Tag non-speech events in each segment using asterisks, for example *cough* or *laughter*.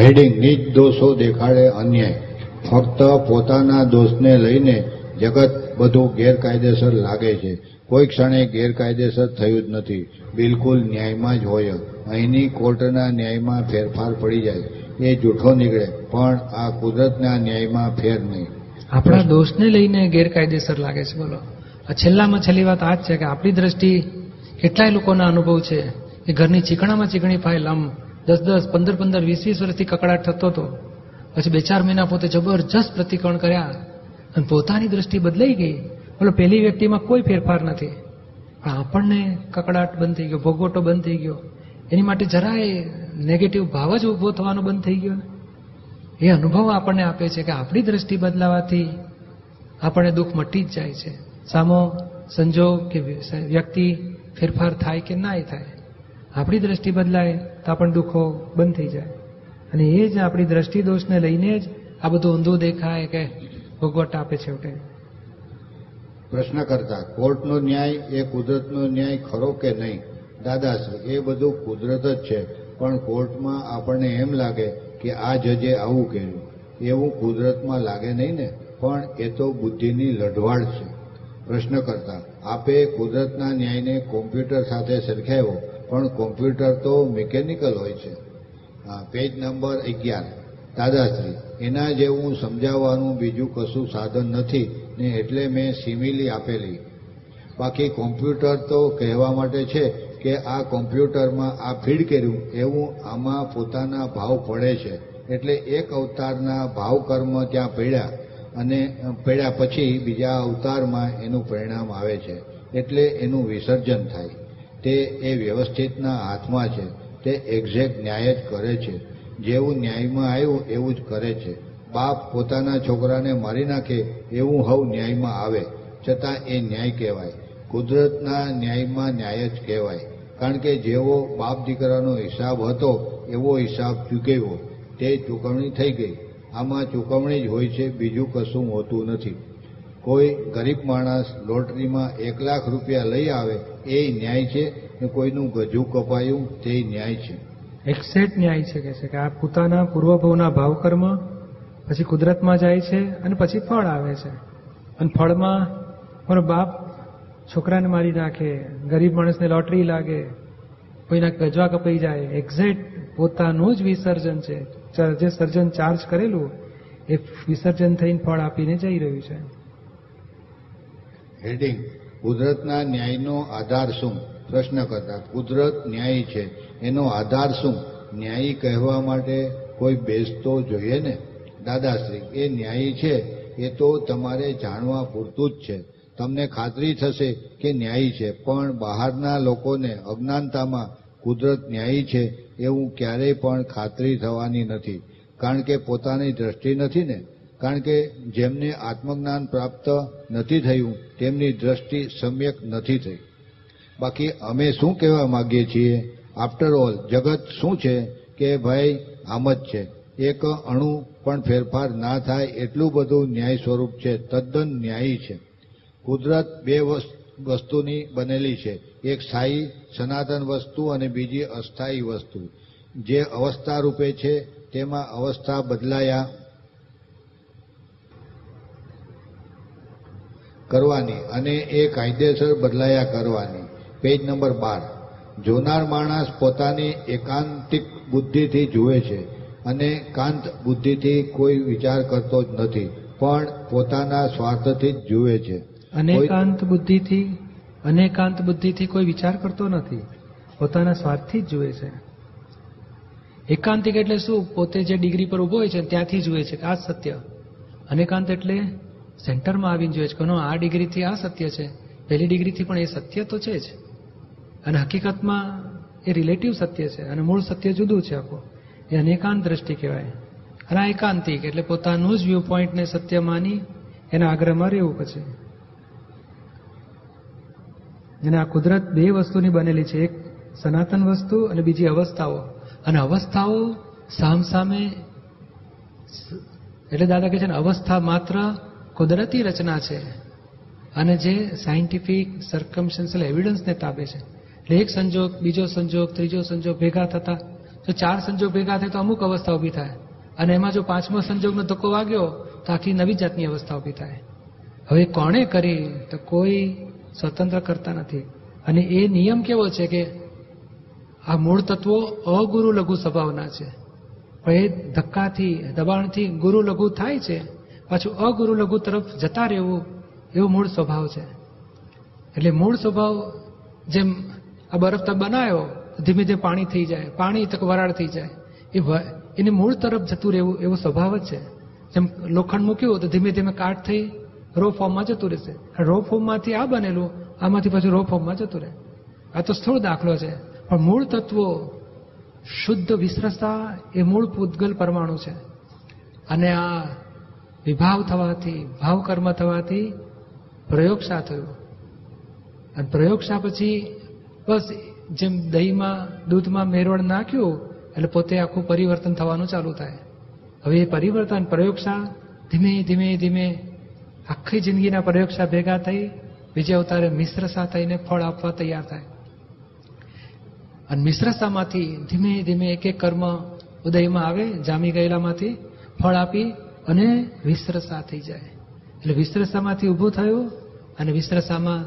Heading નિજ દોષો દેખાડે અન્યાય. ફક્ત પોતાના દોષને લઈને જગત બધું ગેરકાયદેસર લાગે છે. કોઈ ક્ષણે ગેરકાયદેસર થયું જ નથી. બિલકુલ ન્યાયમાં જ હોય. અહીંની કોર્ટના ન્યાયમાં ફેરફાર પડી જાય. એ જૂઠો નીકળે, પણ આ કુદરતના ન્યાયમાં ફેર નહીં. આપણા દોષને લઈને ગેરકાયદેસર લાગે છે, બોલો. છેલ્લામાં છેલ્લી વાત આ જ છે કે આપણી દ્રષ્ટિ, કેટલાય લોકોના અનુભવ છે કે ઘરની ચીકણામાં ચીકણી ફાઇલ આમ દસ દસ, પંદર પંદર, વીસ વીસ વર્ષથી કકડાટ થતો હતો. પછી બે ચાર મહિના પોતે જબરજસ્ત પ્રતિકરણ કર્યા અને પોતાની દ્રષ્ટિ બદલાઈ ગઈ. બોલો પહેલી વ્યક્તિમાં કોઈ ફેરફાર નથી. પણ આપણને કકડાટ બંધ થઈ ગયો, ભોગવટો બંધ થઈ ગયો. એની માટે જરાય નેગેટિવ ભાવ જ ઊભો થવાનો બંધ થઈ ગયો એ અનુભવ આપણને આપે છે કે આપણી દ્રષ્ટિ બદલાવાથી આપણને દુઃખ મટી જ જાય છે. સામો સંજોગ કે વ્યક્તિ ફેરફાર થાય કે ના થાય. આપણી દ્રષ્ટિ બદલાય તો પણ દુઃખો બંધ થઈ જાય. અને એ જ આપણી દ્રષ્ટિ દોષને લઈને જ આ બધું ઊંધું દેખાય કે ભોગવટ આપે છેવટે. પ્રશ્ન કરતા, કોર્ટનો ન્યાય એ કુદરતનો ન્યાય ખરો કે નહીં? દાદાશ્રી, એ બધું કુદરત જ છે, પણ કોર્ટમાં આપણને એમ લાગે કે આ જજે આવું કર્યું. એવું કુદરતમાં લાગે નહીં ને, પણ એ તો બુદ્ધિની લઢવાડ છે. પ્રશ્ન કરતા, આપે કુદરતના ન્યાયને કોમ્પ્યુટર સાથે સરખાવ્યો પણ કોમ્પ્યુટર તો મિકેનિકલ હોય છે. પેજ નંબર અગિયાર, દાદાશ્રી, એના જેવું સમજાવવાનું બીજું કશું સાધન નથી ને એટલે મેં સિમિલી આપેલી. બાકી કોમ્પ્યુટર તો કહેવા માટે છે કે આ કોમ્પ્યુટરમાં આ ફીડ કર્યું એવું આમાં પોતાના ભાવ પડે છે. એટલે એક અવતારના ભાવ કર્મ ત્યાં પડ્યા અને પડ્યા પછી બીજા અવતારમાં એનું પરિણામ આવે છે. એટલે એનું વિસર્જન થાય. તે એ વ્યવસ્થિતના હાથમાં છે. તે એક્ઝેક્ટ ન્યાય જ કરે છે. જેવું ન્યાયમાં આવ્યું, એવું જ કરે છે. બાપ પોતાના છોકરાને મારી નાખે, એવું હવ ન્યાયમાં આવે. છતાં એ ન્યાય કહેવાય. કુદરતના ન્યાયમાં ન્યાય જ કહેવાય. કારણ કે જેવો બાપ દીકરાનો હિસાબ હતો, એવો હિસાબ ચૂકવ્યો તે ચૂકવણી થઈ ગઈ. આમાં ચૂકવણી જ હોય છે, બીજું કશું હોતું નથી. કોઈ ગરીબ માણસ લોટરીમાં એક લાખ રૂપિયા લઈ આવે, એ ન્યાય છે ને કોઈનું ગજુ કપાયું, તે ન્યાય છે. એક્ઝેક્ટ ન્યાય છે કે છે કે આ પોતાના પૂર્વભવના ભાવ કર્મ પછી કુદરતમાં જાય છે અને પછી ફળ આવે છે. અને ફળમાં મારો બાપ છોકરાને મારી નાખે, ગરીબ માણસને લોટરી લાગે, કોઈના ગજવા કપાઈ જાય. એક્ઝેક્ટ પોતાનું જ વિસર્જન છે. જે સર્જન ચાર્જ કરેલું, એ વિસર્જન થઈને ફળ આપીને જઈ રહ્યું છે. હેડિંગ કુદરતના ન્યાયનો આધાર શું? પ્રશ્ન કરતા, કુદરત ન્યાયી છે. એનો આધાર શું? ન્યાયી કહેવા માટે કોઈ બેઝ તો જોઈએ ને? દાદાશ્રી, એ ન્યાયી છે? એ તો તમારે જાણવા પૂરતું જ છે. તમને ખાતરી થશે કે ન્યાયી છે, પણ બહારના લોકોને અજ્ઞાનતામાં કુદરત ન્યાયી છે એવું ક્યારેય પણ ખાતરી થવાની નથી. કારણ કે પોતાની દ્રષ્ટિ નથી ને? કારણ કે જેમને આત્મજ્ઞાન પ્રાપ્ત નથી થયું, તેમની દ્રષ્ટિ સમ્યક નથી થઈ. બાકી અમે શું કહેવા માંગીએ છીએ? આફ્ટર ઓલ જગત શું છે કે ભાઈ, આમ જ છે. એક અણુ પણ ફેરફાર ના થાય એટલું બધું ન્યાય સ્વરૂપ છે, તદ્દન ન્યાયી છે. કુદરત બે વસ્તુની બનેલી છે. એક સ્થાયી સનાતન વસ્તુ અને બીજી અસ્થાયી વસ્તુ. જે અવસ્થા રૂપે છે, તેમાં અવસ્થા બદલાયા. કરવાની અને એ કાયદેસર બદલાયા કરવાની. પેજ નંબર બાર. જોનાર માણસ પોતાની એકાંતિક બુદ્ધિથી જુએ છે અને કાંત બુદ્ધિથી કોઈ વિચાર કરતો જ નથી પણ પોતાના સ્વાર્થથી જ જુએ છે. અનેકાંત બુદ્ધિથી અનેકાંત બુદ્ધિથી કોઈ વિચાર કરતો નથી પોતાના સ્વાર્થથી જ જુએ છે. એકાંતિક એટલે શું? પોતે જે ડિગ્રી પર ઊભો હોય છે ત્યાંથી જુએ છે કે આ સત્ય. અનેકાંત એટલે સેન્ટરમાં આવીને જોઈએ છે કે આ ડિગ્રીથી આ સત્ય છે. પહેલી ડિગ્રીથી પણ એ સત્ય તો છે જ. અને હકીકતમાં એ રિલેટિવ સત્ય છે અને મૂળ સત્ય જુદું છે આખું. એ અનેકાંત દ્રષ્ટિ કહેવાય. અને આ એકાંતિક એટલે પોતાનું જ વ્યૂ પોઈન્ટને સત્ય માની એના આગ્રહમાં રહેવું પછી. અને આ કુદરત બે વસ્તુની બનેલી છે. એક સનાતન વસ્તુ અને બીજી અવસ્થાઓ. અને અવસ્થાઓ સામસામે એટલે દાદા કહે છે ને, અવસ્થા માત્ર કુદરતી રચના છે અને જે સાયન્ટિફિક સર્કમસ્ટન્શિયલ એવિડન્સને તાબે છે. એટલે એક સંજોગ, બીજો સંજોગ, ત્રીજો સંજોગ ભેગા થતા. જો ચાર સંજોગ ભેગા થાય તો અમુક અવસ્થા ઊભી થાય. અને એમાં જો પાંચમો સંજોગનો ધક્કો વાગ્યો તો આખી નવી જાતની અવસ્થા ઊભી થાય. હવે કોણે કરી તો કોઈ સ્વતંત્ર કરતા નથી. અને એ નિયમ કેવો છે કે આ મૂળ તત્વો અગુરુ લઘુ સ્વભાવના છે. પણ એ ધક્કાથી, દબાણથી ગુરુ લઘુ થાય છે. પાછું અગુરુ લઘુ તરફ જતા રહેવું એવો મૂળ સ્વભાવ છે. એટલે મૂળ સ્વભાવ જેમ આ બરફ તમે બનાવ્યો ધીમે ધીમે પાણી થઈ જાય, પાણી તક વરાળ થઈ જાય, એ એની મૂળ તરફ જતું રહેવું એવો સ્વભાવ જ છે. જેમ લોખંડ મૂક્યું તો ધીમે ધીમે કાટ થઈ રો ફોર્મમાં જતું રહેશે. રો ફોર્મમાંથી આ બનેલું, આમાંથી પાછું રો ફોર્મમાં જતું રહે. આ તો સ્થૂળ દાખલો છે. પણ મૂળ તત્વો શુદ્ધ વિસ્રસતા એ મૂળ પૂતગલ પરમાણુ છે. અને આ વિભાવ થવાથી ભાવ કર્મ થવાથી પ્રયોગશા થયું અને પ્રયોગશા પછી બસ જેમ દહીંમાં, દૂધમાં મેરવણ નાખ્યું, એટલે પોતે આખું પરિવર્તન થવાનું ચાલુ થાય. હવે એ પરિવર્તન પ્રયોગશા ધીમે ધીમે ધીમે આખી જિંદગીના પ્રયોગશા ભેગા થઈ, બીજે અવતારે મિશ્રસા થઈને ફળ આપવા તૈયાર થાય. અને મિશ્રસામાંથી ધીમે ધીમે એક એક કર્મ ઉદયમાં આવે, જામી ગયેલામાંથી ફળ આપી અને વિસ્રસા થઈ જાય. એટલે વિસ્રસામાંથી ઊભું થયું અને વિસ્રસામાં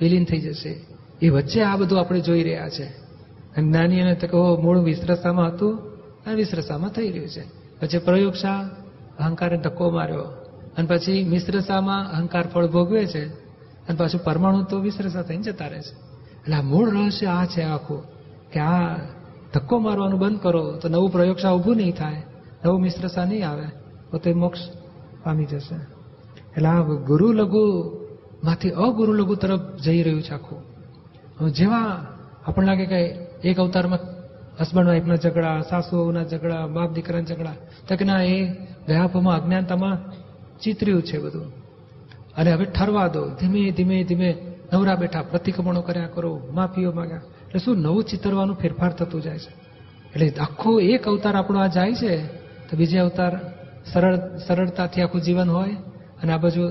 વિલીન થઈ જશે. એ વચ્ચે આ બધું આપણે જોઈ રહ્યા છે. અને જ્ઞાનીઓને તો કહો મૂળ વિસ્રસામાં હતું અને વિસ્રસામાં થઈ રહ્યું છે. પછી પ્રયોગશા અહંકારે ધક્કો માર્યો. અને પછી મિશ્રસામાં અહંકાર ફળ ભોગવે છે. અને પાછું પરમાણુ તો વિસ્રસા થઈને જતા રહે છે. એટલે આ મૂળ રહસ્ય આ છે આખું, કે આ ધક્કો મારવાનું બંધ કરો તો નવું પ્રયોગશા ઊભું નહીં થાય, નવું મિશ્રસા નહીં આવે. તો તે મોક્ષ પામી જશે. એટલે આ ગુરુ લઘુ માંથી અગુરુ લઘુ તરફ જઈ રહ્યું છે આખું. જેવા આપણને લાગે કે એક અવતારમાં હસબન્ડ વાઈફના ઝઘડા, સાસુઓના ઝઘડા, બાપ દીકરાના ઝઘડા, તો કે ના, એ વ્યાપમાં અજ્ઞાનતામાં ચિતર્યું છે બધું. અને હવે ઠરવા દો. ધીમે ધીમે ધીમે નવરા બેઠા, પ્રતિક્રમણો કર્યા કરો, માફીઓ માંગ્યા. એટલે શું નવું ચિતરવાનું ફેરફાર થતું જાય છે? એટલે આખો એક અવતાર આપણો આ જાય છે, તો બીજે અવતાર સરળ સરળતાથી આખું જીવન હોય અને આ બાજુ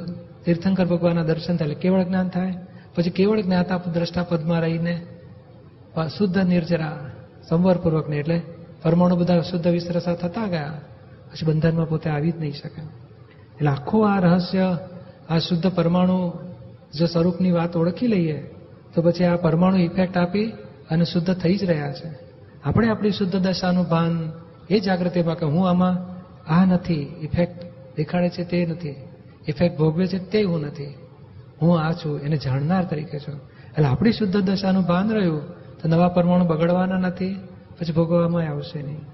તીર્થંકર ભગવાનના દર્શન થાય એટલે કેવળ જ્ઞાન થાય. પછી કેવળ જ્ઞાતા દ્રષ્ટા પદમાં રહીને શુદ્ધ નિર્જરા સંવરપૂર્વકને એટલે પરમાણુ બધા શુદ્ધ વિસરસા થતા ગયા. પછી બંધનમાં પોતે આવી જ નહીં શકે. એટલે આખું આ રહસ્ય, આ શુદ્ધ પરમાણુ જો સ્વરૂપની વાત ઓળખી લઈએ, તો પછી આ પરમાણુ ઇફેક્ટ આપી અને શુદ્ધ થઈ જ રહ્યા છે. આપણે આપણી શુદ્ધ દશાનું ભાન એ જાગૃતિમાં કે હું આમાં આ નથી ઇફેક્ટ દેખાડે છે તે નથી ઇફેક્ટ ભોગવે છે તે હું નથી. હું આ છું, એને જાણનાર તરીકે છું. એટલે આપણી શુદ્ધ દશાનું ભાન રહ્યું, તો નવા પરમાણુ બગડવાના નથી, પછી ભોગવવામાં આવશે નહીં.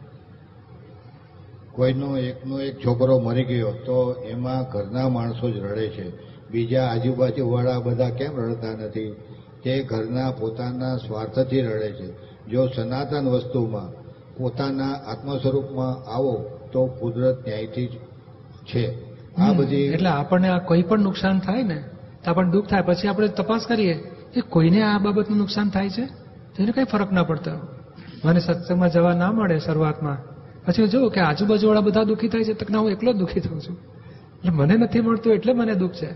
કોઈનો એકનો એક છોકરો મરી ગયો, તો એમાં ઘરના માણસો જ રડે છે. બીજા આજુબાજુ વાળા બધા કેમ રડતા નથી? તે ઘરના પોતાના સ્વાર્થથી રડે છે. જો સનાતન વસ્તુમાં પોતાના આત્મ સ્વરૂપમાં આવો તો કુદરત ન્યાયથી જ છે. આ બધી એટલે આપણને આ કોઈ પણ નુકસાન થાય ને તો આપણને દુઃખ થાય. પછી આપણે તપાસ કરીએ કે કોઈને આ બાબતનું નુકસાન થાય છે? તો એને કઈ ફરક ના પડતો. મને સત્સંગમાં જવા ના મળે શરૂઆતમાં. પછી જોઉં કે આજુબાજુવાળા બધા દુઃખી થાય છે તક ના હું એકલો જ દુઃખી થઉં છું. એટલે મને નથી મળતું એટલે મને દુઃખ છે.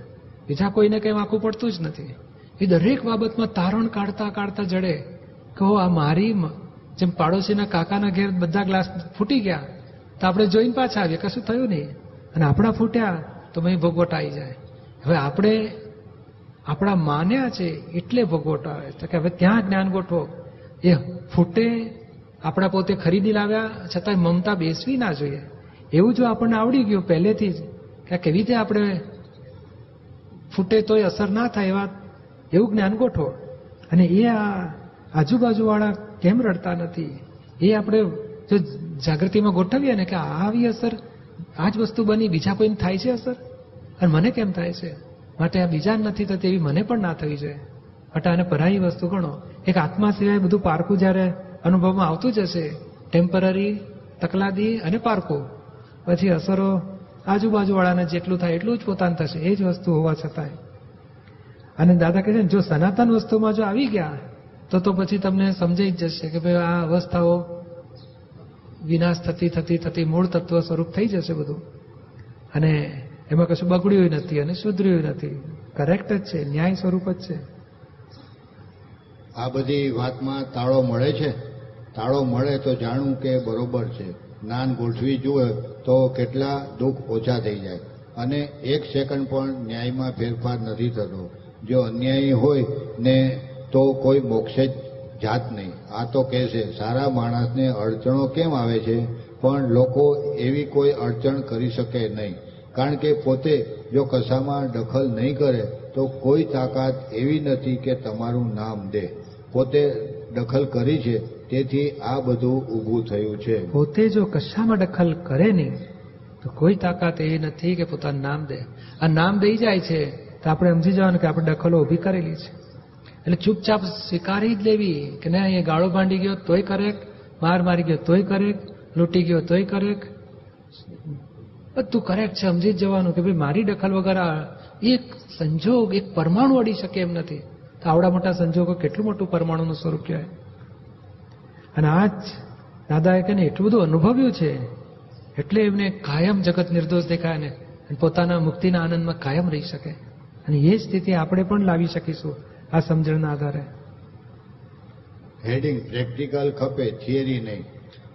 બીજા કોઈને કંઈ વાંકું પડતું જ નથી. એ દરેક બાબતમાં તારણ કાઢતા કાઢતા જડે કે આ મારી જેમ પાડોશીના કાકાના ઘેર બધા ગ્લાસ ફૂટી ગયા. તો આપણે જોઈને પાછા આવીએ. કશું થયું નહીં. અને આપણા ફૂટ્યા તો મેં ભોગવટ આવી જાય. હવે આપણે આપણા માન્યા છે એટલે ભોગવટ આવે તો કે હવે ત્યાં જ્ઞાન ગોઠવો? એ ફૂટે આપણા પોતે ખરીદી લાવ્યા, છતાંય મમતા બેસવી ના જોઈએ. એવું જો આપણને આવડી ગયું પહેલેથી જ, કે કેવી રીતે આપણે ફૂટે તોય અસર ના થાય એવા એવું જ્ઞાન ગોઠવો. અને એ આ આજુબાજુવાળા કેમ રડતા નથી? એ આપણે જો જાગૃતિમાં ગોઠવીએ ને કે આવી અસર, આ જ વસ્તુ બની, બીજા કોઈને થાય છે અસર? અને મને કેમ થાય છે? માટે આ બીજા નથી થતી એવી મને પણ ના થવી જોઈએ. માટે આને પરાઈ વસ્તુ ગણો. એક આત્મા સિવાય બધું પારકું જ્યારે અનુભવમાં આવતું જ હશે ટેમ્પરરી તકલાદી અને પારકું પછી અસરો આજુબાજુવાળાને જેટલું થાય એટલું જ પોતાનું થશે, એ જ વસ્તુ હોવા છતાંય. અને દાદા કહે છે જો સનાતન વસ્તુમાં જો આવી ગયા, તો તો પછી તમને સમજાઈ જ જશે કે ભાઈ આ અવસ્થાઓ વિનાશ થતી થતી થતી મૂળ તત્વ સ્વરૂપ થઈ જશે બધું. અને એમાં કશું બગડ્યું નથી અને સુધર્યું નથી. કરેક્ટ જ છે, ન્યાય સ્વરૂપ જ છે. આ બધી વાતમાં તાળો મળે છે? તાળો મળે તો જાણવું કે બરોબર છે. જ્ઞાન ગોઠવી જુએ તો કેટલા દુઃખ ઓછા થઈ જાય. અને એક સેકન્ડ પણ ન્યાયમાં ફેરફાર નથી થતો. જો અન્યાયી હોય ને તો કોઈ મોક્ષે જ જાત નહીં. આ તો કહે છે, સારા માણસને અડચણો કેમ આવે છે? પણ લોકો એવી કોઈ અડચણ કરી શકે નહીં. કારણ કે પોતે જો કશામાં દખલ નહીં કરે, તો કોઈ તાકાત એવી નથી કે તમારું નામ દે. પોતે દખલ કરી છે, તેથી આ બધું ઊભું થયું છે. પોતે જો કશામાં દખલ કરે નહીં, તો કોઈ તાકાત એ નથી કે પોતાનું નામ દે. આ નામ દઈ જાય છે, તો આપણે સમજી જવાનું કે આપણે દખલો ઊભી કરેલી છે. એટલે ચૂપચાપ સ્વીકારી જ લેવી કે ના એ ગાળો ભાંડી ગયો, તોય કરેક, માર મારી ગયો, તોય કરેક, લૂંટી ગયો, તોય કરેક. બધું કરેક્ટ છે, સમજી જ જવાનું કે ભાઈ મારી દખલ વગર એક સંજોગ, એક પરમાણુ અડી શકે એમ નથી. તો આવડા મોટા સંજોગો કેટલું મોટું પરમાણુનું સ્વરૂપ કહેવાય? અને આ જ દાદાએ કહીને એટલું બધું અનુભવ્યું છે, એટલે એમને કાયમ જગત નિર્દોષ દેખાય ને પોતાના મુક્તિના આનંદમાં કાયમ રહી શકે. અને એ સ્થિતિ આપણે પણ લાવી શકીશું. આ સમજણના આધારે. હેડિંગ પ્રેક્ટિકલ ખપે થિયરી નહીં.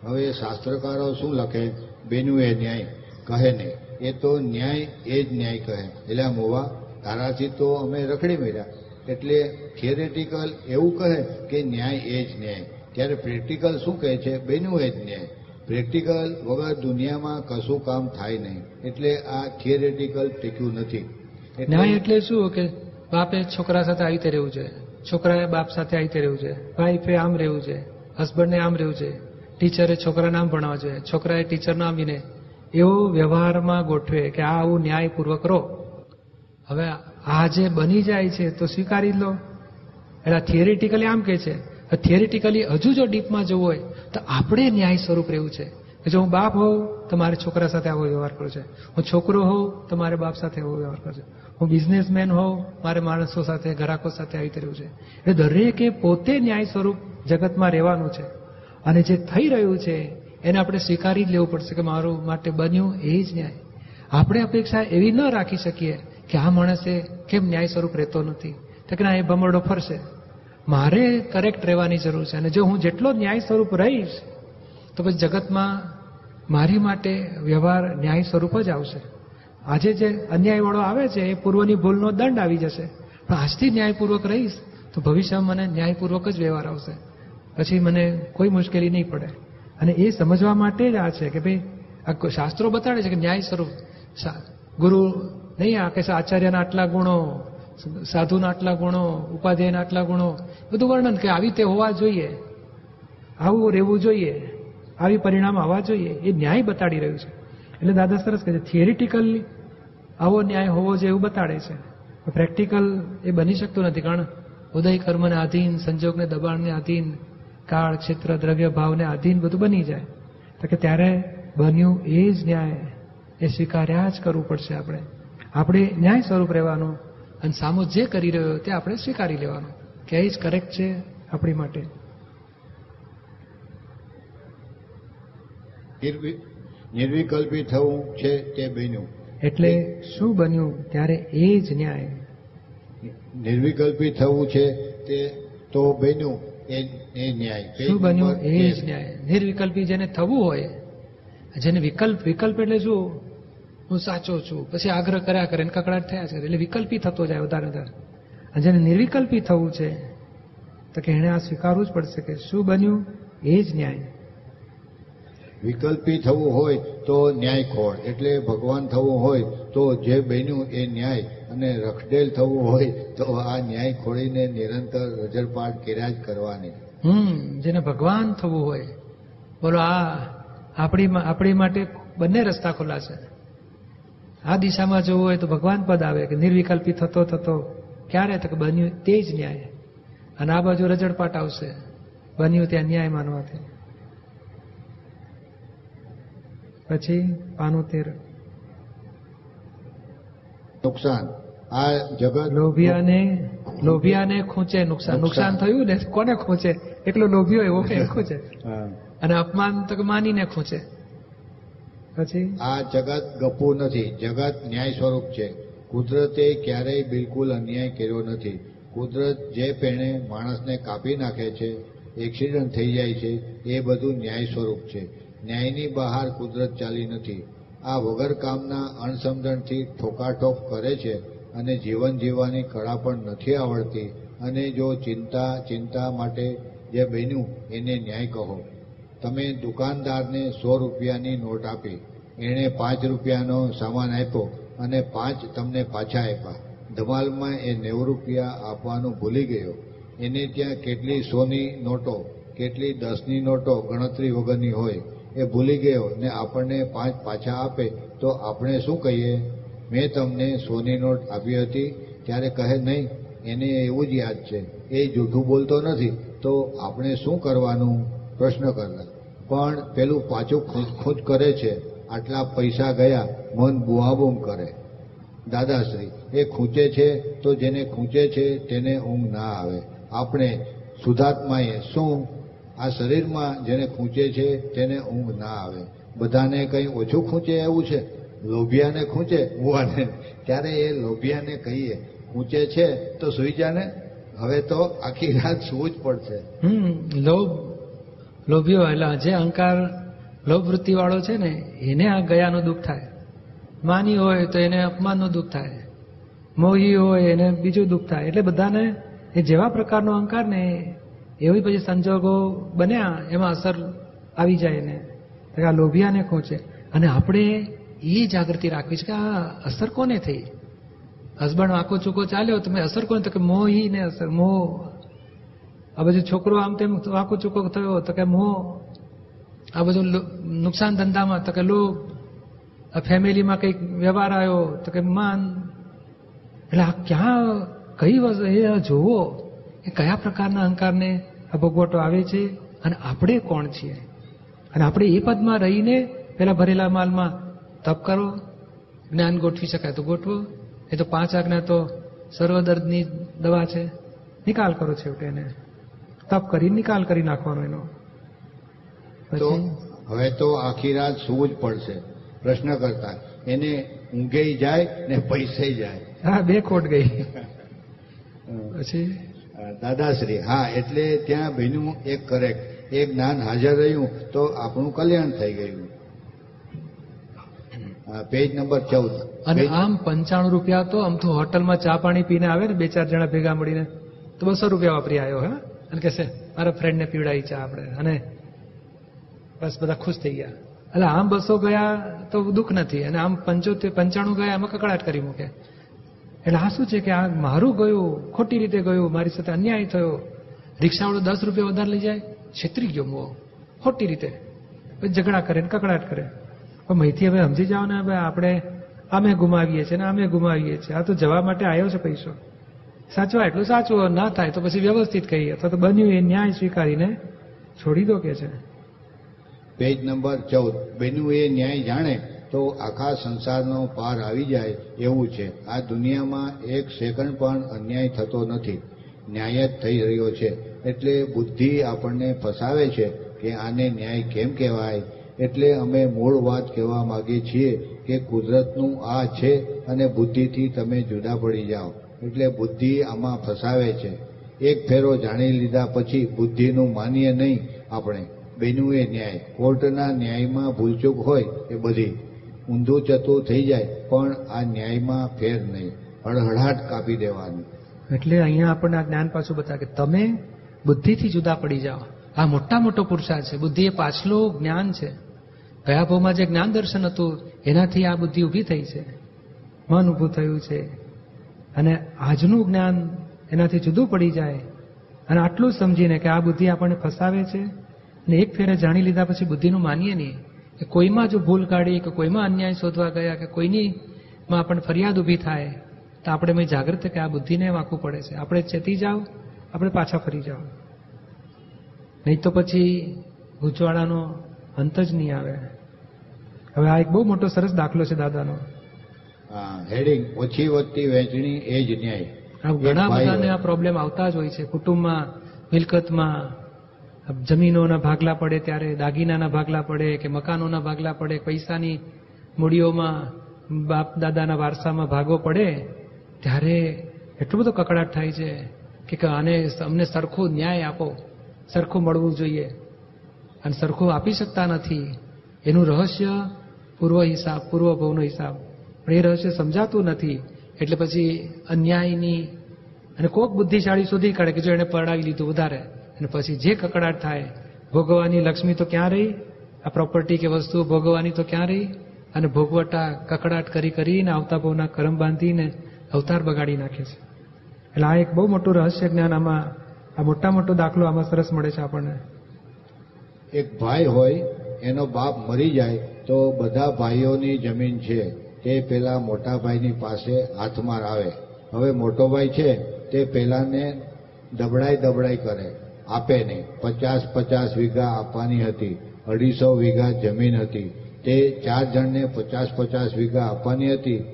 હવે શાસ્ત્રકારો શું લખે? બેનું એ ન્યાય કહે નહીં. એ તો ન્યાય એ જ ન્યાય કહે. એટલે મોવા તારાથી તો અમે રખડી મળ્યા. એટલે થિયરેટિકલ એવું કહે કે ન્યાય એ જ ન્યાય. ત્યારે પ્રેક્ટિકલ શું કહે છે? બેનું એ જ ન્યાય. પ્રેક્ટિકલ વગર દુનિયામાં કશું કામ થાય નહીં. એટલે આ થિયરેટિકલ ટીક્યું નથી. ન્યાય એટલે શું? કે બાપે છોકરા સાથે આવી રીતે રહેવું છે. છોકરાએ બાપ સાથે આવી રીતે રહેવું છે. વાઈફે આમ રહેવું છે. હસબન્ડને આમ રહેવું છે. ટીચરે છોકરાને આમ ભણાવવા જોઈએ છોકરાએ ટીચરને આમ વિને. એવો વ્યવહારમાં ગોઠવે કે આ આવું ન્યાયપૂર્વક રહો. હવે આ જે બની જાય છે તો સ્વીકારી લો. એટલે થિયરિટિકલી આમ કે છે. થિયરિટિકલી હજુ જો ડીપમાં જવું હોય તો આપણે ન્યાય સ્વરૂપ રહેવું છે. કે જો હું બાપ હોઉં તો મારે છોકરા સાથે આવો વ્યવહાર કરવો છે. હું છોકરો હોઉં તો મારે બાપ સાથે આવો વ્યવહાર કરવો છે. હું બિઝનેસમેન હોઉં, મારે માણસો સાથે ગ્રાહકો સાથે આવી રહ્યું છે. એટલે દરેકે પોતે ન્યાય સ્વરૂપ જગતમાં રહેવાનું છે. અને જે થઈ રહ્યું છે, એને આપણે સ્વીકારી જ લેવું પડશે કે મારું માટે બન્યું એ જ ન્યાય. આપણે અપેક્ષા એવી ન રાખી શકીએ કે આ માણસે કેમ ન્યાય સ્વરૂપ રહેતો નથી. તો કે ના, એ ભમરડો ફરશે. મારે કરેક્ટ રહેવાની જરૂર છે. અને જો હું જેટલો ન્યાય સ્વરૂપ રહીશ તો પછી જગતમાં મારી માટે વ્યવહાર ન્યાય સ્વરૂપ જ આવશે. આજે જે અન્યાયવાળો આવે છે, એ પૂર્વની ભૂલનો દંડ આવી જશે. પણ આજથી ન્યાયપૂર્વક રહીશ, તો ભવિષ્યમાં મને ન્યાયપૂર્વક જ વ્યવહાર આવશે. પછી મને કોઈ મુશ્કેલી નહીં પડે. અને એ સમજવા માટે જ આ છે કે ભાઈ, આ શાસ્ત્રો બતાડે છે કે ન્યાય સ્વરૂપ ગુરુ નહીં આ કે આચાર્યના આટલા ગુણો સાધુના આટલા ગુણો, ઉપાધ્યાયના આટલા ગુણો, બધું વર્ણન કે આવી રીતે હોવા જોઈએ. આવું રહેવું જોઈએ. આવી પરિણામ આવવા જોઈએ, એ ન્યાય બતાડી રહ્યું છે. એટલે દાદા સરસ કહે છે થિયરિટિકલી આવો ન્યાય હોવો જોઈએ એવું બતાડે છે. પ્રેક્ટિકલ એ બની શકતું નથી, કારણ ઉદય કર્મને આધીન, સંજોગને દબાણને આધીન, કાળ, ક્ષેત્ર, દ્રવ્ય, ભાવને આધીન બધું બની જાય. તો કે ત્યારે બન્યું એ જ ન્યાય, એ સ્વીકાર્યા જ કરવું પડશે આપણે. આપણે ન્યાય સ્વરૂપ રહેવાનું અને સામો જે કરી રહ્યો તે આપણે સ્વીકારી લેવાનું. કે એ જ કરેક્ટ છે આપણી માટે. નિર્વિકલ્પી થવું છે તે બન્યું. એટલે શું બન્યું? ત્યારે એ જ ન્યાય. નિર્વિકલ્પી થવું છે તે તો બન્યું એ એ ન્યાય. શું બન્યું? એ જ ન્યાય. નિર્વિકલ્પી જેને થવું હોય જેને વિકલ્પ વિકલ્પ એટલે શું? હું સાચો છું પછી આગ્રહ કર્યા કરે એને કકડાટ થયા છે. એટલે વિકલ્પી થતો જાય વધારે વધારે. અને જેને નિર્વિકલ્પી થવું છે તો કે એને આ સ્વીકારવું જ પડશે કે શું બન્યું? એ જ ન્યાય. વિકલ્પી થવું હોય તો ન્યાય ખોળ. એટલે ભગવાન થવું હોય તો જે બન્યું એ ન્યાય. અને રખડેલ થવું હોય તો આ ન્યાય ખોળીને નિરંતર રજરપાટ કર્યા જ કરવાની. હમ, જેને ભગવાન થવું હોય. બોલો, આ આપણી આપણી માટે બંને રસ્તા ખુલ્લા છે. આ દિશામાં જવું હોય તો ભગવાન પદ આવે કે નિર્વિકલ્પી થતો થતો ક્યારે તો બન્યું તે જ ન્યાય. અને આ બાજુ રજડપાટ આવશે. બન્યું ત્યાં ન્યાય માનવાથી. પછી પાનું તેર. નુકસાન. આ જગત લોભિયાને લોભિયાને ખૂંચે. નુકસાન. નુકસાન. થયું ને? કોને ખૂંચે? એકલો લોભિયો એવો કે *laughs* ખૂંચે? અને અપમાન તો માનીને ખૂંચે. પછી? આ જગત ગપુ નથી. જગત ન્યાય સ્વરૂપ છે. કુદરતે ક્યારેય બિલકુલ અન્યાય કર્યો નથી. કુદરત જે પેણે માણસને કાપી નાખે છે એક્સિડન્ટ થઈ જાય છે એ બધું ન્યાય સ્વરૂપ છે. ન્યાયની બહાર કુદરત ચાલી નથી. આ વગર કામના અણસમજણથી ઠોકાઠોક કરે છે અને જીવન જીવવાની કળા પણ નથી આવડતી. અને જો ચિંતા ચિંતા માટે જે બન્યું એને ન્યાય કહો. તમે દુકાનદારને સો રૂપિયાની નોટ આપી. એણે પાંચ રૂપિયાનો સામાન આપ્યો અને પાંચ તમને પાછા આપ્યા. ધમાલમાં એ નેવું રૂપિયા આપવાનું ભૂલી ગયો. એને ત્યાં કેટલી સોની નોટો, કેટલી દસની નોટો ગણતરી વગરની હોય. એ ભૂલી ગયો ને આપણને પાંચ પાછા આપે, તો આપણે શું કહીએ? મેં તમને સોની નોટ આપી હતી, ત્યારે કહે નહીં, એને એવું જ યાદ છે. એ જૂઠું બોલતો નથી, તો આપણે શું કરવાનું? પ્રશ્ન કરતા પણ પેલું પાછું ખૂંચ કરે છે. આટલા પૈસા ગયા, મન બુઆબુમ કરે. દાદાશ્રી, એ ખૂંચે છે, તો જેને ખૂંચે છે, તેને ઊંઘ ના આવે. આપણે સુધાત્માએ શું આ શરીરમાં જેને ખૂંચે છે, તેને ઊંઘ ના આવે. બધાને કંઈ ઓછું ખૂંચે એવું છે? લોભિયાને ખૂંચે? ઊવાને ત્યારે એ લોભિયાને કહીએ? ખૂંચે છે તો સુઈ જાને? હવે તો આખી રાત સૂવું જ પડશે. લોભ લોભીઓ એટલે જે અહંકાર લોભ વૃત્તિ વાળો છે ને, એને આ ગયાનું દુઃખ થાય. માની હોય તો એને અપમાનનું દુઃખ થાય. મોહી હોય એને બીજું દુઃખ થાય. એટલે બધાને એ જેવા પ્રકારનો અહંકાર ને એવી પછી સંજોગો બન્યા, એમાં અસર આવી જાય એને આ લોભિયાને ખોચે. અને આપણે એ જાગૃતિ રાખવી છે કે આ અસર કોને થઈ? હસબન્ડ આંકો ચૂકો ચાલ્યો તમે અસર કોને તો કે મોહી ને અસર, મોહ. આ બધું છોકરો આમ તેમ વાંકો ચૂકો થયો, તો કે મોહ. આ બધું નુકસાન ધંધામાં, તો કે લોભ. આ ફેમિલીમાં કંઈક વ્યવહાર આવ્યો, તો કે માન. એટલે આ ક્યાં, કઈ વસ્તુ, એ જોવો એ કયા પ્રકારના અહંકારને આ ભોગવટો આવે છે અને આપણે કોણ છીએ? અને આપણે એ પદમાં રહીને પેલા ભરેલા માલમાં તપ કરો જ્ઞાન ગોઠવી શકાય તો ગોઠવો એ તો પાંચ આજ્ઞા તો સર્વદર્દની દવા છે. નિકાલ કરો છેવટે એને. તપ કરી નિકાલ કરી નાખવાનો એનો. હવે તો આખી રાત સૂવું જ પડશે. પ્રશ્ન કરતા એને ઊંઘે જાય ને પૈસે જાય. હા બે ખોટ ગઈ. *laughs* પછી? દાદાશ્રી હા એટલે ત્યાં ભીનું એક કરેક્ટ એક જ્ઞાન હાજર રહ્યું તો આપણું કલ્યાણ થઈ ગયું. પેજ નંબર ચૌદ. અને આમ પંચાણું રૂપિયા તો આમ તો હોટલમાં ચા પાણી પીને આવે ને બે ચાર જણા ભેગા મળીને. તો બસો રૂપિયા વાપરી આવ્યો હે? અને કહેશે મારા ફ્રેન્ડને પીવડાવી ચા આપણે. અને બસ બધા ખુશ થઈ ગયા. એટલે આમ બસો ગયા તો દુઃખ નથી. અને આમ પંચોતેર પંચાણું ગયા એમાં કકડાટ કરી મૂકે. એટલે આ શું છે કે આ મારું ગયું, ખોટી રીતે ગયું, મારી સાથે અન્યાય થયો? રિક્ષાવાળો દસ રૂપિયા વધારે લઈ જાય? છેતરી ગયો મો. ખોટી રીતે. ઝઘડા કરે ને કકડાટ કરે. પણ મહીથી હવે સમજી જાઓ ને હવે આપણે અમે ગુમાવીએ છીએ ને અમે ગુમાવીએ છીએ. આ તો જવા માટે આવ્યો છે પૈસો. સાચવા એટલું સાચવો ના થાય તો પછી વ્યવસ્થિત કહીએ. અથવા તો બન્યું એ ન્યાય સ્વીકારીને છોડી દો કે છે. પેજ નંબર ચૌદ. બન્યું એ ન્યાય જાણે તો આખા સંસારનો પાર આવી જાય એવું છે. આ દુનિયામાં એક સેકન્ડ પણ અન્યાય થતો નથી. ન્યાય જ થઈ રહ્યો છે. એટલે બુદ્ધિ આપણને ફસાવે છે કે આને ન્યાય કેમ કહેવાય? એટલે અમે મૂળ વાત કહેવા માંગીએ છીએ કે કુદરતનું આ છે અને બુદ્ધિથી તમે જુદા પડી જાઓ. એટલે બુદ્ધિ આમાં ફસાવે છે. એક ફેરો જાણી લીધા પછી બુદ્ધિનું માનીએ નહીં આપણે. બેનું એ ન્યાય. કોર્ટના ન્યાયમાં ભૂલચૂક હોય એ બધી. ઊંધું જતો થઈ જાય, પણ આ ન્યાયમાં ફેર નહીં. હળહળાટ કાપી દેવાની. એટલે અહીંયા આપણને આ જ્ઞાન પાછું બતાવે કે તમે બુદ્ધિથી જુદા પડી જાઓ. આ મોટા મોટો પુરુષાર્થ છે. બુદ્ધિ એ પાછલું જ્ઞાન છે. ગયા જે જ્ઞાન દર્શન હતું, એનાથી આ બુદ્ધિ ઊભી થઈ છે. મન ઊભું થયું છે. અને આજનું જ્ઞાન એનાથી જુદું પડી જાય. અને આટલું સમજીને કે આ બુદ્ધિ આપણને ફસાવે છે. અને એક ફેરે જાણી લીધા પછી બુદ્ધિનું માનીએ નહીં. કે કોઈમાં જો ભૂલ કાઢી કે કોઈમાં અન્યાય શોધવા ગયા કે કોઈની માં આપણને ફરિયાદ ઊભી થાય તો આપણે મેં જાગૃત કે આ બુદ્ધિને વાંકવું પડે છે. આપણે ચેતી જાઓ આપણે પાછા ફરી જાઓ. નહીં તો પછી ગૂંચવાડાનો અંત જ નહીં આવે. હવે આ એક બહુ મોટો સરસ દાખલો છે દાદાનો. હેડિંગ ઓછી વધતી વહેંચણી એ જ ન્યાય. ઘણા બધાને આ પ્રોબ્લેમ આવતા જ હોય છે. કુટુંબમાં મિલકતમાં જમીનોના ભાગલા પડે ત્યારે, દાગીનાના ભાગલા પડે કે મકાનોના ભાગલા પડે, પૈસાની મૂડીઓમાં બાપ દાદાના વારસામાં ભાગો પડે, ત્યારે એટલો બધો કકડાટ થાય છે કે આને અમને સરખો ન્યાય આપો, સરખું મળવું જોઈએ. અને સરખું આપી શકતા નથી. એનું રહસ્ય પૂર્વ હિસાબ પૂર્વ ભવનો હિસાબ. પણ એ રહસ્ય સમજાતું નથી. એટલે પછી અન્યાયની અને કોક બુદ્ધિશાળી શોધી કાઢે કે જો એને પરડાવી લીધું વધારે. અને પછી જે કકડાટ થાય, ભોગવવાની લક્ષ્મી તો ક્યાં રહી? આ પ્રોપર્ટી કે વસ્તુ ભોગવવાની તો ક્યાં રહી? અને ભોગવટા કકડાટ કરી કરીને આવતા ભાવના કરમ બાંધીને અવતાર બગાડી નાખે છે. એટલે આ એક બહુ મોટું રહસ્ય જ્ઞાન આમાં, આ મોટા મોટો દાખલો આમાં સરસ મળે છે આપણને. એક ભાઈ હોય, એનો બાપ મરી જાય, તો બધા ભાઈઓની જમીન છે. તે પેલા મોટા ભાઈની પાસે હાથમાં આવે. હવે મોટો ભાઈ છે, તે પેલાને દબડાઈ દબડાઈ કરે. આપે નહીં. પચાસ પચાસ વીઘા આપવાની હતી. અઢીસો વીઘા જમીન હતી. તે ચાર જણને પચાસ પચાસ વીઘા આપવાની હતી.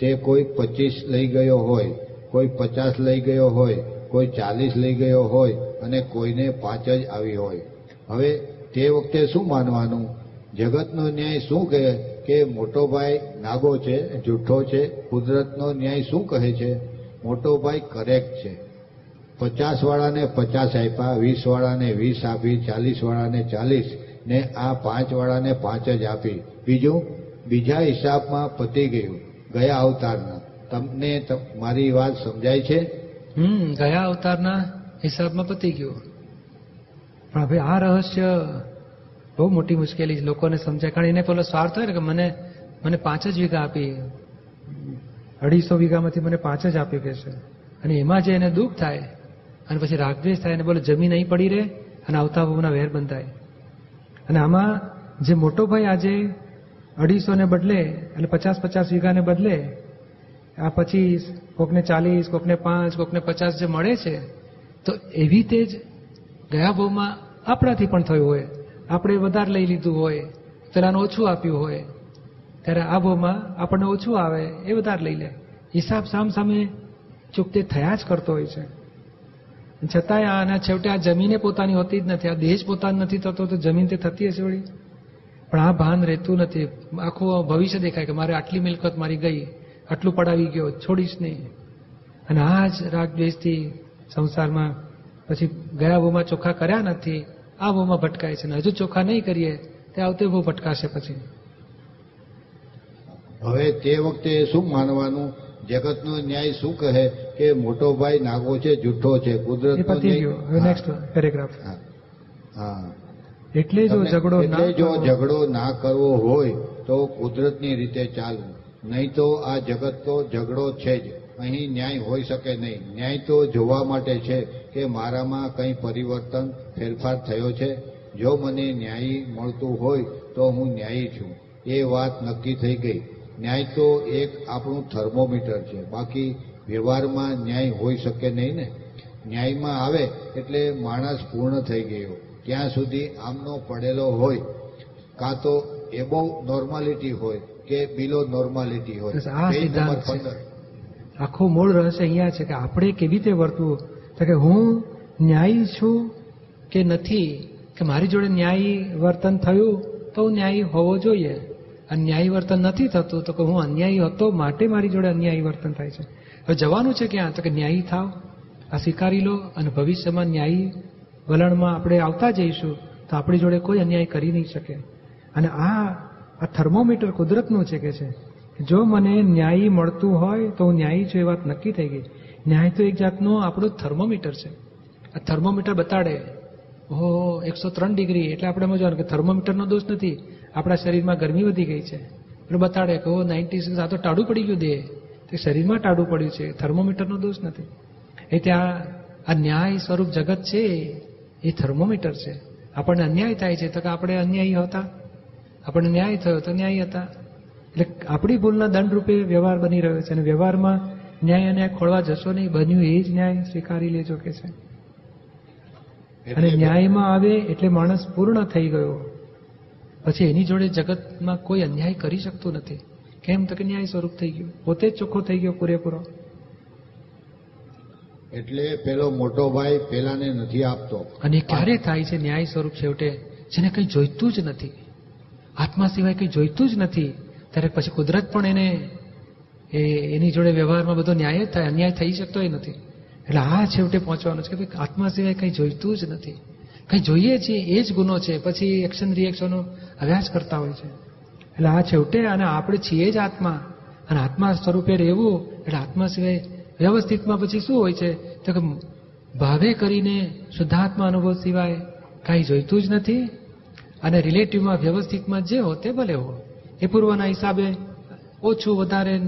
તે કોઈ પચીસ લઈ ગયો હોય, કોઈ પચાસ લઈ ગયો હોય, કોઈ ચાલીસ લઈ ગયો હોય અને કોઈને પાંચ જ આવી હોય. હવે તે વખતે શું માનવાનું? જગતનો ન્યાય શું કહે કે મોટો ભાઈ નાગો છે જૂઠો છે, કુદરતનો ન્યાય શું કહે છે? મોટો ભાઈ કરેક્ટ છે. પચાસ વાળાને પચાસ આપ્યા વીસ વાળાને વીસ આપી ચાલીસ વાળાને ચાલીસ ને આ પાંચ વાળાને પાંચ જ આપી. બીજું, બીજા હિસાબમાં પતી ગયું, ગયા અવતારના. તમને મારી વાત સમજાય છે? હમ, ગયા અવતારના હિસાબમાં પતી ગયું. પણ હવે આ રહસ્ય બહુ મોટી મુશ્કેલી છે. લોકોને સમજાય કારણ એને પેલો સ્વાર્થ હોય ને કે મને મને પાંચ જ વીઘા આપી. અઢીસો વીઘામાંથી મને પાંચ જ આપી કે છે અને એમાં જે એને દુઃખ થાય અને પછી રાગદ્વેષ થાય અને બોલો જમીન અહીં પડી રહે અને આવતા બહુના વેર બંધાય. અને આમાં જે મોટો ભાઈ આજે અઢીસોને બદલે, એટલે પચાસ પચાસ વીઘાને બદલે, આ પચીસ કોકને ચાલીસ, કોકને પાંચ, કોકને પચાસ જે મળે છે, તો એવી રીતે જ ગયા ભાવમાં આપણાથી પણ થયું હોય. આપણે વધારે લઈ લીધું હોય, પેલાને ઓછું આપ્યું હોય, ત્યારે આ ભાવમાં આપણને ઓછું આવે, એ વધારે લઈ લે. હિસાબ સામ સામે ચૂકતે થયા જ કરતો હોય છે. છતાંય આના છેવટે આ જમીને પોતાની હોતી જ નથી, આ દેહ જ પોતાનો નથી થતો તો જમીન તે થતી હશે વળી? પણ આ ભાન રહેતું નથી. આખું ભવિષ્ય દેખાય કે મારે આટલી મિલકત મારી ગઈ, આટલું પડાવી ગયો, છોડીશ નહીં. અને આ જ રાગ દ્વેષથી સંસારમાં પછી ગયા ભૂમાં ચોખ્ખા કર્યા નથી, આ ભૂમાં ભટકાય છે ને હજુ ચોખ્ખા નહીં કરીએ, તે આવતે બહુ ભટકાશે પછી. હવે તે વખતે શું માનવાનું? જગતનો ન્યાય શું કહે કે મોટો ભાઈ નાગો છે જૂઠો છે નેક્સ્ટ પેરેગ્રાફ. હા. એટલે જો ઝઘડો એટલે જો ઝઘડો ના કરવો હોય તો કુદરતની રીતે ચાલવું નહીં તો આ જગત તો ઝઘડો છે જ. અહીં ન્યાય હોઈ શકે નહીં. ન્યાય તો જોવા માટે છે કે મારામાં કંઈ પરિવર્તન ફેરફાર થયો છે? જો મને ન્યાયી મળતું હોય તો હું ન્યાયી છું. એ વાત નક્કી થઈ ગઈ. ન્યાય તો એક આપણું થર્મોમીટર છે. બાકી વ્યવહારમાં ન્યાય હોઈ શકે નહીં ને. ન્યાયમાં આવે એટલે માણસ પૂર્ણ થઈ ગયો. ત્યાં સુધી આમનો પડેલો હોય. કાં તો એબો નોર્માલિટી હોય કે બિલો નોર્માલિટી હોય. આ સિદ્ધાંત છે. 15. આખું મૂળ રહસ્ય અહીંયા છે કે આપણે કેવી રીતે વર્તવું? તો કે હું ન્યાયી છું કે નથી? કે મારી જોડે ન્યાયી વર્તન થયું તો હું ન્યાયી હોવો જોઈએ? અને ન્યાયી વર્તન નથી થતું, તો કે હું અન્યાયી હતો, માટે મારી જોડે અન્યાયી વર્તન થાય છે. હવે જવાનું છે ક્યાં? તો કે ન્યાયી થાવ, આ સ્વીકારી લો અને ભવિષ્યમાં ન્યાયી વલણમાં આપણે આવતા જઈશું, તો આપણી જોડે કોઈ અન્યાય કરી નહીં શકે. અને આ આ થર્મોમીટર કુદરતનું છે કે છે જો મને ન્યાયી મળતું હોય, તો હું ન્યાયી છું, એ વાત નક્કી થઈ ગઈ. ન્યાય તો એક જાતનો આપણું થર્મોમીટર છે. આ થર્મોમીટર બતાડે, ઓહો, એકસો ત્રણ ડિગ્રી, એટલે આપણે સમજવાનું કે થર્મોમીટરનો દોષ નથી. આપણા શરીરમાં ગરમી વધી ગઈ છે. એટલે બતાડે કે ઓ નાઇન્ટી સિક્સ આ તો ટાળું પડી ગયું દેહ તે શરીરમાં ટાળું પડ્યું છે. થર્મોમીટરનો દોષ નથી. એ ત્યાં આ ન્યાય સ્વરૂપ જગત છે. એ થર્મોમીટર છે. આપણને અન્યાય થાય છે. તો કે આપણે અન્યાયી હતા. આપણને ન્યાય થયો તો ન્યાય હતા. એટલે આપણી ભૂલના દંડ રૂપે વ્યવહાર બની રહ્યો છે. અને વ્યવહારમાં ન્યાય અન્યાય ખોળવા જશો નહીં. બન્યું એ જ ન્યાય સ્વીકારી લેજો કે છે. અને ન્યાયમાં આવે એટલે માણસ પૂર્ણ થઈ ગયો. પછી એની જોડે જગતમાં કોઈ અન્યાય કરી શકતું નથી. કેમ? તો કે ન્યાય સ્વરૂપ થઈ ગયું. પોતે જ ચોખ્ખો થઈ ગયો પૂરેપૂરો. એટલે પેલો મોટો ભાઈ પેલાને નથી આપતો. અને ક્યારે થાય છે ન્યાય સ્વરૂપ છેવટે? જેને કંઈ જોઈતું જ નથી. આત્મા સિવાય કંઈ જોઈતું જ નથી. ત્યારે પછી કુદરત પણ એને એ એની જોડે વ્યવહારમાં બધો ન્યાય જ થાય અન્યાય થઈ શકતો નથી. એટલે આ છેવટે પહોંચવાનું છે કે ભાઈ આત્મા સિવાય કંઈ જોઈતું જ નથી. કંઈ જોઈએ છીએ એ જ ગુનો છે. પછી એક્શન રિએક્શનનો અભ્યાસ કરતા હોય છે. એટલે આ છેવટે અને આપણે છીએ જ આત્મા. અને આત્મા સ્વરૂપે રહેવું એટલે આત્મા સિવાય વ્યવસ્થિતમાં પછી શું હોય છે? તો કે ભાવે કરીને શુદ્ધાત્મા અનુભવ સિવાય કાંઈ જોઈતું જ નથી. અને રિલેટિવમાં વ્યવસ્થિતમાં જે હો તે ભલે હો એ પૂર્વના હિસાબે ઓછું વધારે,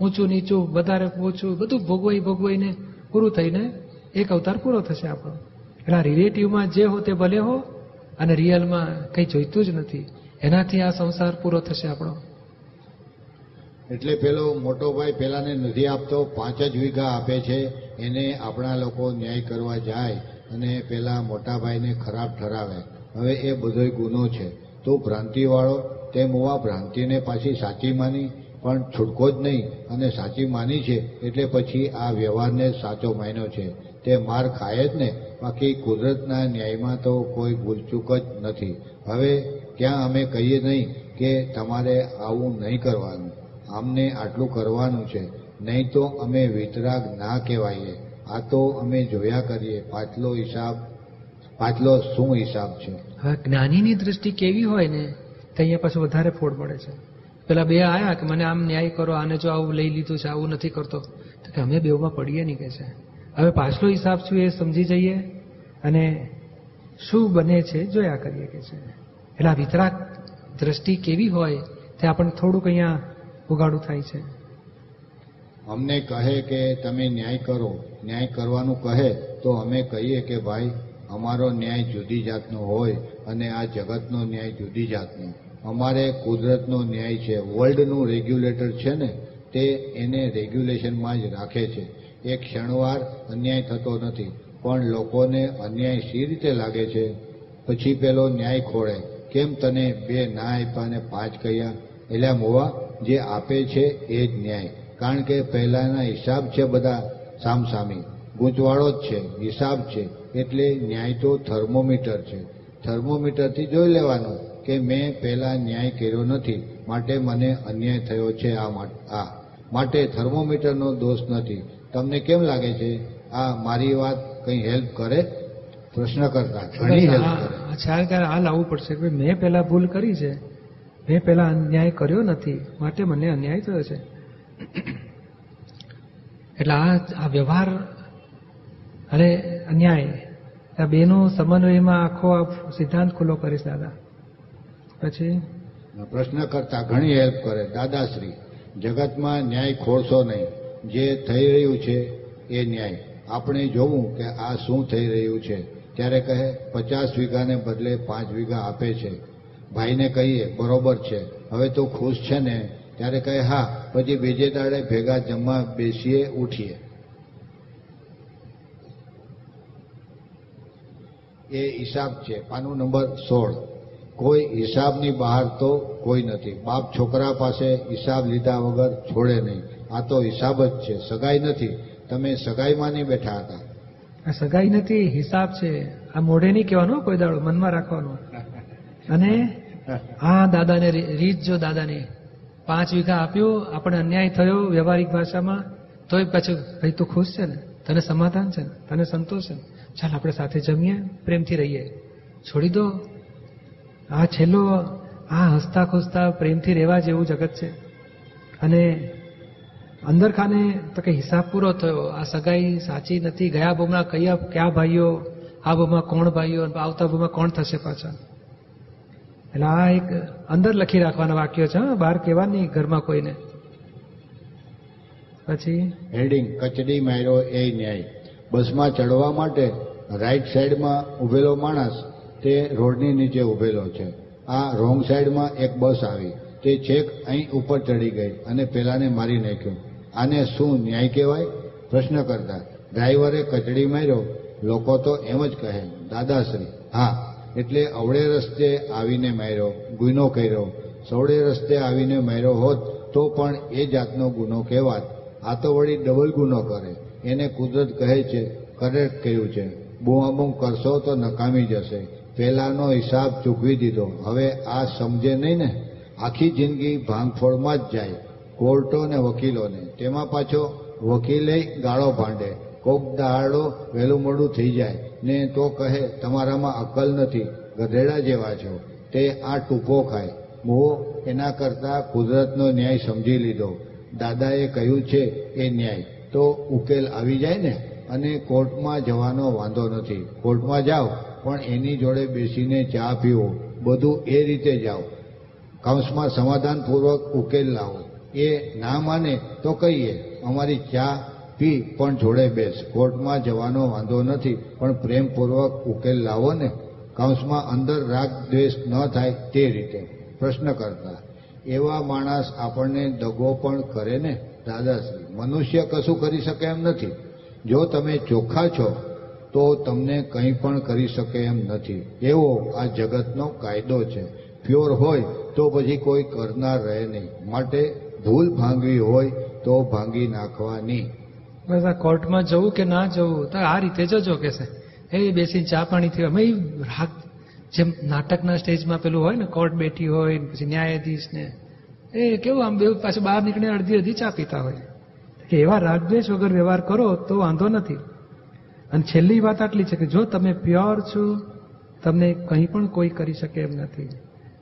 ઊંચું, નીચું, વધારે, ઓછું બધું ભોગવાઈ ભોગવાઈને પૂરું થઈને એક અવતાર પૂરો થશે આપણો. એટલે રિલેટિવમાં જે હો તે ભલે હો, અને રિયલમાં કંઈ જોઈતું જ નથી. એનાથી આ સંસાર પૂરો થશે આપણો. એટલે પેલો મોટો ભાઈ પેલાને નથી આપતો, પાંચ જ વીઘા આપે છે, એને આપણા લોકો ન્યાય કરવા જાય, અને પેલા મોટા ભાઈને ખરાબ ઠરાવે. હવે એ બધોય ગુનો છે. તો ભ્રાંતિવાળો, તેમ હોવા ભ્રાંતિને પાછી સાચી માની, પણ છૂટકો જ નહીં, અને સાચી માની છે, એટલે પછી આ વ્યવહારને સાચો માન્યો છે. તે માર ખાય જ ને બાકી કુદરતના ન્યાયમાં તો કોઈ ભૂલચૂક જ નથી. હવે ક્યાં અમે કહીએ નહીં કે તમારે આવું નહીં કરવાનું. આમને આટલું કરવાનું છે. નહીં તો અમે વિતરાગ ના કહેવાઈએ. આ તો અમે જોયા કરીએ. પાછલો હિસાબ, પાછલો શું હિસાબ છે? હવે જ્ઞાનીની દૃષ્ટિ કેવી હોય ને, તો અહીંયા પાછું વધારે ફોડ પડે છે. પેલા બે આયા કે મને આમ ન્યાય કરો, આને જો આવું લઈ લીધું છે, આવું નથી કરતો. તો કે અમે બેવમાં પડીએ નહીં કે છે? હવે પાછલો હિસાબ શું એ સમજી જઈએ અને શું બને છે જોયા કરીએ કે છે. એટલે આ વિતરાક દ્રષ્ટિ કેવી હોય તે આપણને થોડુંક અહીંયા ઉગાડું થાય છે. અમને કહે કે તમે ન્યાય કરો, ન્યાય કરવાનું કહે તો અમે કહીએ કે ભાઈ, અમારો ન્યાય જુદી જાતનો હોય અને આ જગતનો ન્યાય જુદી જાતનો. અમારે કુદરતનો ન્યાય છે. વર્લ્ડનું રેગ્યુલેટર છે ને, તે એને રેગ્યુલેશનમાં જ રાખે છે. એક ક્ષણવાર અન્યાય થતો નથી. પણ લોકોને અન્યાય શી રીતે લાગે છે? પછી પેલો ન્યાય ખોળે. કેમ તને બે ના આપ્યા પાંચ કહ્યા? એટલે મોવા, જે આપે છે એ જ ન્યાય. કારણ કે પહેલાના હિસાબ છે બધા સામસામી. ગૂંચવાળો જ છે, હિસાબ છે. એટલે ન્યાય તો થર્મોમીટર છે. થર્મોમીટરથી જોઈ લેવાનું કે મેં પહેલા ન્યાય કર્યો નથી. માટે મને અન્યાય થયો છે આ. માટે થર્મોમીટરનો દોષ નથી. તમને કેમ લાગે છે? આ મારી વાત કંઈ હેલ્પ કરે? પ્રશ્ન કરતા ઘણી હેલ્પ કરે. આ આ લાવવું પડશે કે મેં પહેલા ભૂલ કરી છે. મેં પહેલા અન્યાય કર્યો નથી. માટે મને અન્યાય થયો છે. એટલે આ આ વ્યવહાર અને અન્યાય આ બેનો સમન્વયમાં આખો આ સિદ્ધાંત ખુલ્લો કરીશ દાદા. પછી? પ્રશ્ન કરતા ઘણી હેલ્પ કરે. દાદાશ્રી જગતમાં ન્યાય ખોરશો નહીં. જે થઈ રહ્યું છે એ ન્યાય. આપણે જોવું કે આ શું થઈ રહ્યું છે. ત્યારે કહે, પચાસ વીઘાને બદલે પાંચ વીઘા આપે છે. ભાઈને કહીએ, બરોબર છે. હવે તો ખુશ છે ને? ત્યારે કહે, હા. પછી બીજે દાડે ભેગા જમવા બેસીએ, ઉઠીએ. એ હિસાબ છે. પાનું નંબર સોળ. કોઈ હિસાબની બહાર તો કોઈ નથી. બાપ છોકરા પાસે હિસાબ લીધા વગર છોડે નહીં. આ તો હિસાબ જ છે. સગાઈ નથી. તમે સગાઈમાં નહીં બેઠા હતા. આ સગાઈ નથી, હિસાબ છે. આ મોઢે નહીં કહેવાનું કોઈ દાડો, મનમાં રાખવાનું. અને આ દાદાને રીત જો દાદાની. પાંચ વીઘા આપ્યું આપણે અન્યાય થયો વ્યવહારિક ભાષામાં, તોય પાછું, ભાઈ, તું ખુશ છે ને? તને સમાધાન છે ને? તને સંતોષ છે ને? ચાલ, આપણે સાથે જમીએ, પ્રેમથી રહીએ. છોડી દો. આ છેલ્લો, આ હસતા ખુસતા પ્રેમથી રહેવા જેવું જગત છે. અને અંદર ખાને તો કે હિસાબ પૂરો થયો. આ સગાઈ સાચી નથી. ગયા ભૂમના કયા કયા ભાઈઓ? આ ભૂમાં કોણ ભાઈઓ? આવતા ભૂમાં કોણ થશે પાછા? એટલે આ એક અંદર લખી રાખવાના વાક્યો છે બહાર કહેવા નહીં ઘરમાં કોઈને. પછી? હેડિંગ, કચડી માર્યો એ ન્યાય. બસમાં ચડવા માટે રાઈટ સાઈડમાં ઉભેલો માણસ તે રોડની નીચે ઉભેલો છે. આ રોંગ સાઈડમાં એક બસ આવી. તે છેક અહીં ઉપર ચડી ગઈ અને પેલાને મારી નાખ્યો. આને શું ન્યાય કહેવાય? પ્રશ્ન કરતા ડ્રાઈવરે કચડી માર્યો. લોકો તો એમ જ કહે, દાદાશ્રી. હા. એટલે અવળે રસ્તે આવીને માર્યો, ગુનો કર્યો. સવડે રસ્તે આવીને માર્યો હોત તો પણ એ જાતનો ગુનો કહેવાત. આ તો વળી ડબલ ગુનો કરે. એને કુદરત કહે છે કરેક્ટ કહ્યું છે. બૂમાબૂમ કરશો તો નકામી જશે. પહેલાનો હિસાબ ચૂકવી દીધો. હવે આ સમજે નહીં ને? આખી જિંદગી ભાંગફોડમાં જ જાય. કોર્ટો ને વકીલોને. તેમાં પાછો વકીલે ગાળો ભાંડે. કોક દાડો વહેલું મોડું થઈ જાય. ને તો કહે, તમારામાં અકલ નથી. ગધેડા જેવા છો. તે આ ટૂંકો ખાય. મોહ એના કરતા કુદરતનો ન્યાય સમજી લીધો. દાદાએ કહ્યું છે, એ ન્યાય. તો ઉકેલ આવી જાય ને? અને કોર્ટમાં જવાનો વાંધો નથી. કોર્ટમાં જાઓ, પણ એની જોડે બેસીને ચા પીવો. બધું એ રીતે જાઓ. કૌંસમાં સમાધાનપૂર્વક ઉકેલ લાવો. એ ના માને તો કહીએ, અમારી ચા પી પણ જોડે બેસ. કોર્ટમાં જવાનો વાંધો નથી, પણ પ્રેમપૂર્વક ઉકેલ લાવો ને. કૌંસમાં અંદર રાગ દ્વેષ ન થાય તે રીતે. પ્રશ્ન કરતા, એવા માણસ આપણને દગો પણ કરે ને, દાદાશ્રી. મનુષ્ય કશું કરી શકે એમ નથી. જો તમે ચોખ્ખા છો, તો તમને કંઈ પણ કરી શકે એમ નથી. એવો આ જગતનો કાયદો છે. પ્યોર હોય તો પછી કોઈ કરનાર રહે નહીં. માટે ભૂલ ભાંગવી હોય તો ભાંગી નાખવાની. બસ આ કોર્ટમાં જવું કે ના જવું, તો આ રીતે જજો કે છે. એ બેસી ચા પાણી થયું. અમે રાત જેમ નાટકના સ્ટેજમાં પેલું હોય ને, કોર્ટ બેઠી હોય પછી ન્યાયાધીશ ને, એ કેવું આમ બે પાછું બહાર નીકળીને અડધી અડધી ચા પીતા હોય. કે એવા રાગદ્વેષ વગર વ્યવહાર કરો તો વાંધો નથી. અને છેલ્લી વાત આટલી છે કે જો તમે પ્યોર છો, તમને કંઈ પણ કોઈ કરી શકે એમ નથી.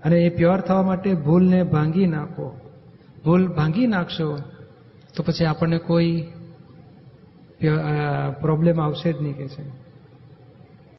અને એ પ્યોર થવા માટે ભૂલને ભાંગી નાખો. ભૂલ ભાંગી નાખશો તો પછી આપણને કોઈ પ્રોબ્લેમ આવશે જ નહીં કે છે.